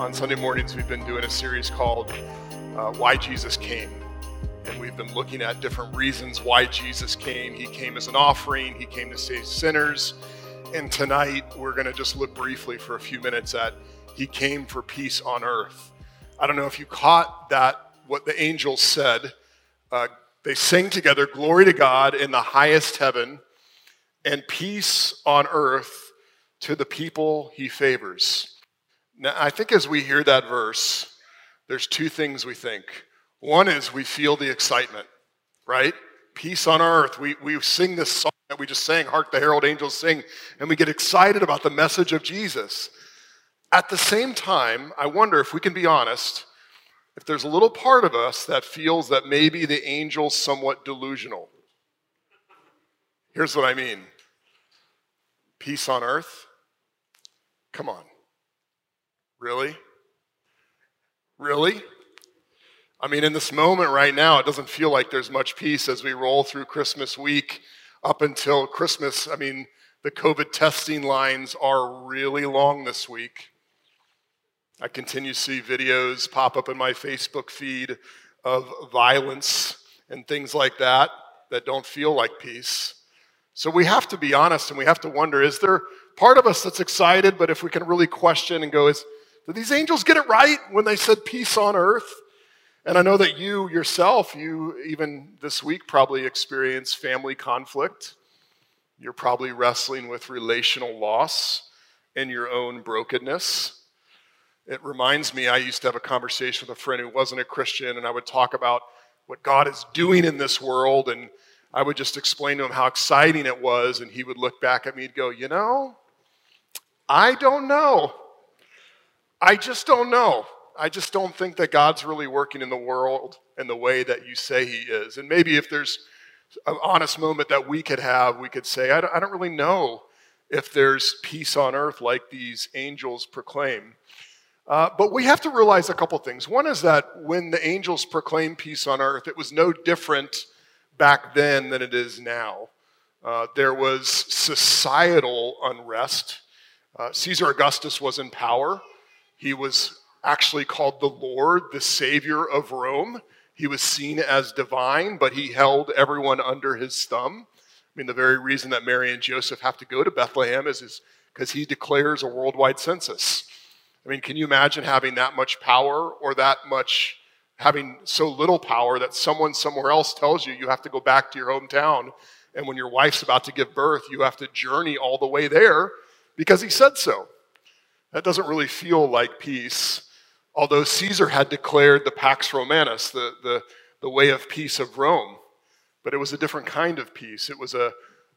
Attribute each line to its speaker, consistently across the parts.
Speaker 1: on Sunday mornings, we've been doing a series called uh, Why Jesus Came. And we've been looking at different reasons why Jesus came. He came as an offering, He came to save sinners. And tonight, we're going to just look briefly for a few minutes at He came for peace on earth. I don't know if you caught that, what the angels said. Uh, they sang together, Glory to God in the highest heaven, and peace on earth to the people He favors. Now, I think as we hear that verse, there's two things we think. One is we feel the excitement, right? Peace on earth. We, we sing this song that we just sang, Hark the Herald Angels Sing, and we get excited about the message of Jesus. At the same time, I wonder if we can be honest, if there's a little part of us that feels that maybe the angel's somewhat delusional. Here's what I mean peace on earth? Come on. Really? Really? I mean, in this moment right now, it doesn't feel like there's much peace as we roll through Christmas week up until Christmas. I mean, the COVID testing lines are really long this week. I continue to see videos pop up in my Facebook feed of violence and things like that that don't feel like peace. So we have to be honest and we have to wonder is there part of us that's excited, but if we can really question and go, is, did these angels get it right when they said peace on earth? And I know that you yourself, you even this week probably experience family conflict. You're probably wrestling with relational loss and your own brokenness. It reminds me, I used to have a conversation with a friend who wasn't a Christian, and I would talk about what God is doing in this world, and I would just explain to him how exciting it was, and he would look back at me and go, You know, I don't know. I just don't know. I just don't think that God's really working in the world in the way that you say He is. And maybe if there's an honest moment that we could have, we could say, I don't, really know if there's peace on earth like these angels proclaim. Uh, but we have to realize a couple things. One is that when the angels proclaimed peace on earth, it was no different back then than it is now. Uh, there was societal unrest. Uh, Caesar Augustus was in power. He was actually called the Lord, the Savior of Rome. He was seen as divine, but he held everyone under his thumb. I mean, the very reason that Mary and Joseph have to go to Bethlehem is because he declares a worldwide census. I mean, can you imagine having that much power or that much, having so little power that someone somewhere else tells you you have to go back to your hometown? And when your wife's about to give birth, you have to journey all the way there because he said so. That doesn't really feel like peace, although Caesar had declared the Pax Romanus, the, the, the way of peace of Rome. But it was a different kind of peace. It was a,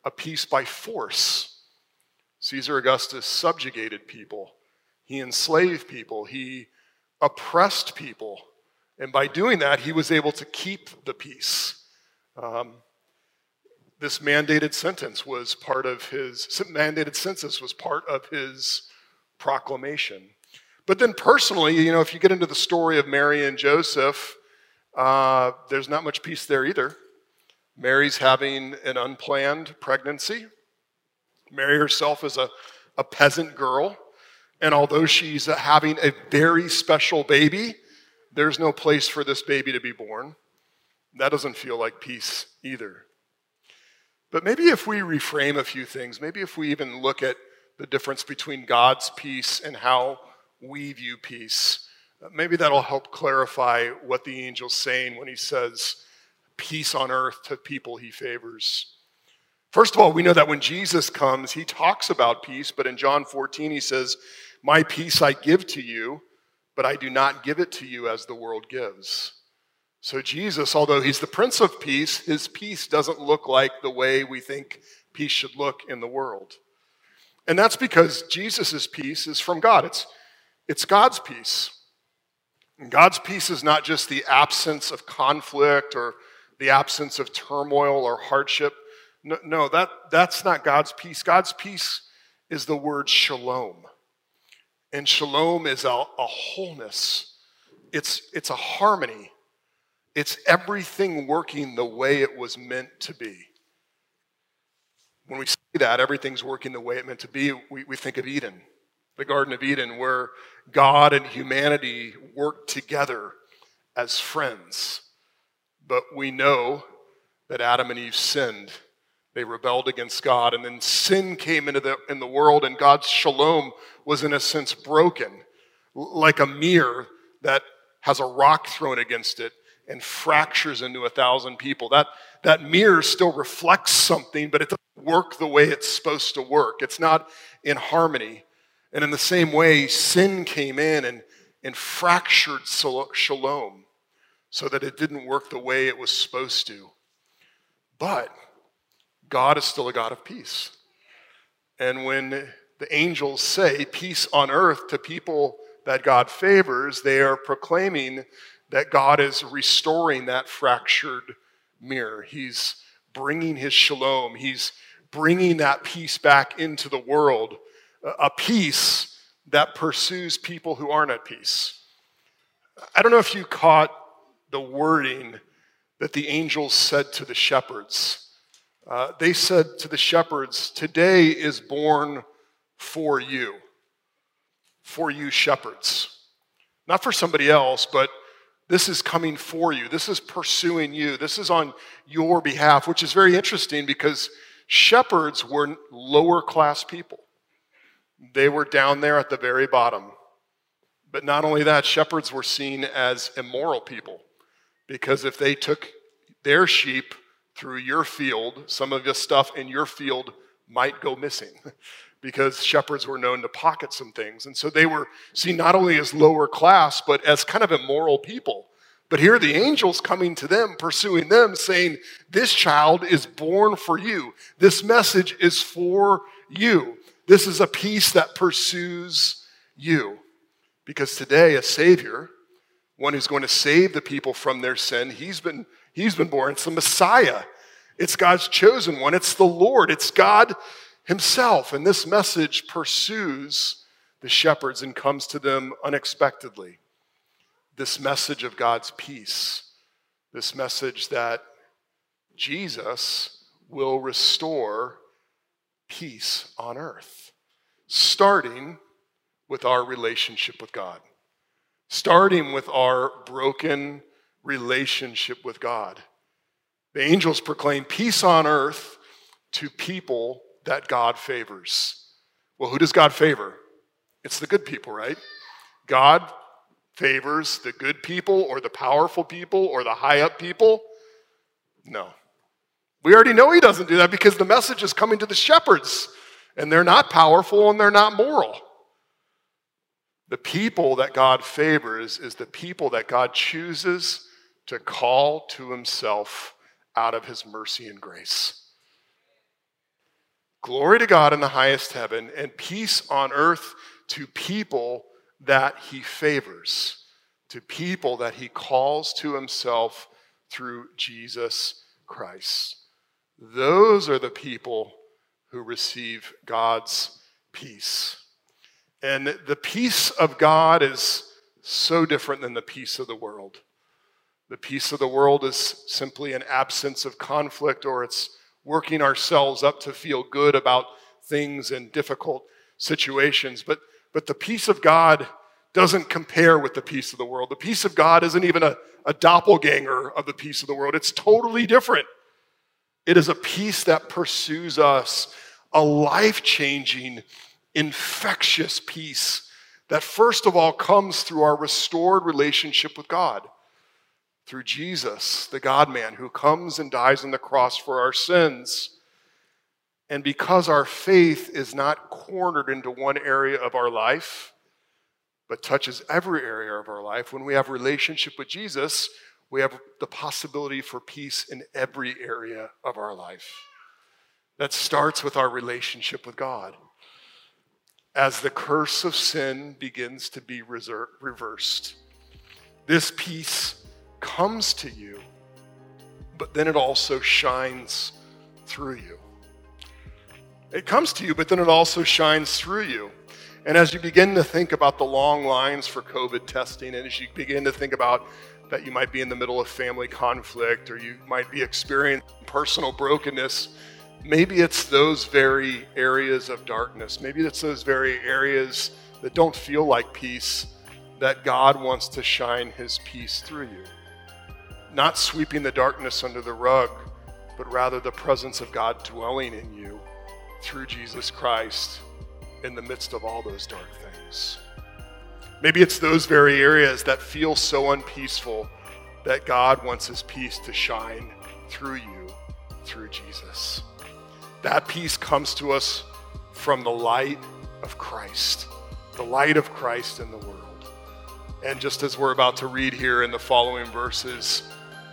Speaker 1: a peace by force. Caesar Augustus subjugated people, he enslaved people, he oppressed people. And by doing that, he was able to keep the peace. Um, this mandated sentence was part of his mandated census was part of his proclamation. But then, personally, you know, if you get into the story of Mary and Joseph, uh, there's not much peace there either. Mary's having an unplanned pregnancy. Mary herself is a, a peasant girl. And although she's having a very special baby, there's no place for this baby to be born. That doesn't feel like peace either. But maybe if we reframe a few things, maybe if we even look at the difference between God's peace and how we view peace. Uh, maybe that'll help clarify what the angel's saying when he says, peace on earth to people he favors. First of all, we know that when Jesus comes, he talks about peace, but in John 14, he says, My peace I give to you, but I do not give it to you as the world gives. So, Jesus, although he's the Prince of Peace, his peace doesn't look like the way we think peace should look in the world. And that's because Jesus' peace is from God. It's, it's God's peace. And God's peace is not just the absence of conflict or the absence of turmoil or hardship. No, no that, that's not God's peace. God's peace is the word shalom. And shalom is a, a wholeness, it's, it's a harmony, it's everything working the way it was meant to be. When we say that everything's working the way it meant to be, we, we think of Eden. the Garden of Eden, where God and humanity worked together as friends. But we know that Adam and Eve sinned. They rebelled against God, and then sin came into the, in the world, and God's shalom was, in a sense, broken, like a mirror that has a rock thrown against it and fractures into a thousand people. That, that mirror still reflects something, but it doesn't work the way it's supposed to work. It's not in harmony. And in the same way, sin came in and, and fractured shalom so that it didn't work the way it was supposed to. But God is still a God of peace. And when the angels say peace on earth to people that God favors, they are proclaiming that God is restoring that fractured mirror. He's bringing his shalom, he's bringing that peace back into the world, a peace that pursues people who aren't at peace. I don't know if you caught the wording that the angels said to the shepherds. Uh, they said to the shepherds, Today is born for you, for you shepherds. Not for somebody else, but this is coming for you. This is pursuing you. This is on your behalf, which is very interesting because shepherds were lower class people. They were down there at the very bottom. But not only that, shepherds were seen as immoral people. Because if they took their sheep through your field, some of the stuff in your field might go missing because shepherds were known to pocket some things. And so they were seen not only as lower class, but as kind of immoral people. But here are the angels coming to them, pursuing them, saying, This child is born for you. This message is for you. This is a peace that pursues you. Because today, a Savior one who's going to save the people from their sin. He's been, he's been born. It's the Messiah. It's God's chosen one. It's the Lord. It's God Himself. And this message pursues the shepherds and comes to them unexpectedly. This message of God's peace, this message that Jesus will restore peace on earth, starting with our relationship with God starting with our broken relationship with God. The angels proclaim peace on earth to people that God favors. Well, who does God favor? It's the good people, right? God favors the good people or the powerful people or the high up people? No. We already know he doesn't do that because the message is coming to the shepherds, and they're not powerful and they're not moral. The people that God favors is the people that God chooses to call to himself out of his mercy and grace. Glory to God in the highest heaven and peace on earth to people that he favors, to people that he calls to himself through Jesus Christ. Those are the people who receive God's peace. And the peace of God is so different than the peace of the world. The peace of the world is simply an absence of conflict, or it's working ourselves up to feel good about things and difficult situations. But, but the peace of God doesn't compare with the peace of the world. The peace of God isn't even a, a doppelganger of the peace of the world, it's totally different. It is a peace that pursues us, a life changing infectious peace that first of all comes through our restored relationship with God, through Jesus, the God man who comes and dies on the cross for our sins. And because our faith is not cornered into one area of our life, but touches every area of our life, when we have relationship with Jesus, we have the possibility for peace in every area of our life. That starts with our relationship with God as the curse of sin begins to be reversed. This peace comes to you, but then it also shines through you. It comes to you, but then it also shines through you. And as you begin to think about the long lines for COVID testing, and as you begin to think about that you might be in the middle of family conflict or you might be experiencing personal brokenness, maybe it's those very areas of darkness. Maybe it's those very areas that don't feel like peace that God wants to shine his peace through you. Not sweeping the darkness under the rug, but rather the presence of God dwelling in you through Jesus Christ in the midst of all those dark things. Maybe it's those very areas that feel so unpeaceful that God wants his peace to shine through you, through Jesus. That peace comes to us from the light of Christ, the light of Christ in the world. And just as we're about to read here in the following verses,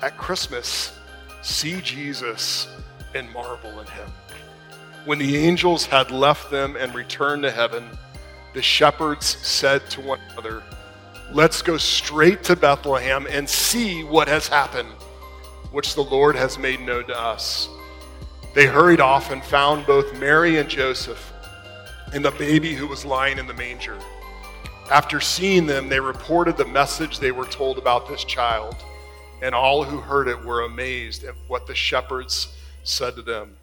Speaker 1: at Christmas, see Jesus and marvel in him. When the angels had left them and returned to heaven, the shepherds said to one another, Let's go straight to Bethlehem and see what has happened, which the Lord has made known to us. They hurried off and found both Mary and Joseph and the baby who was lying in the manger. After seeing them, they reported the message they were told about this child, and all who heard it were amazed at what the shepherds said to them.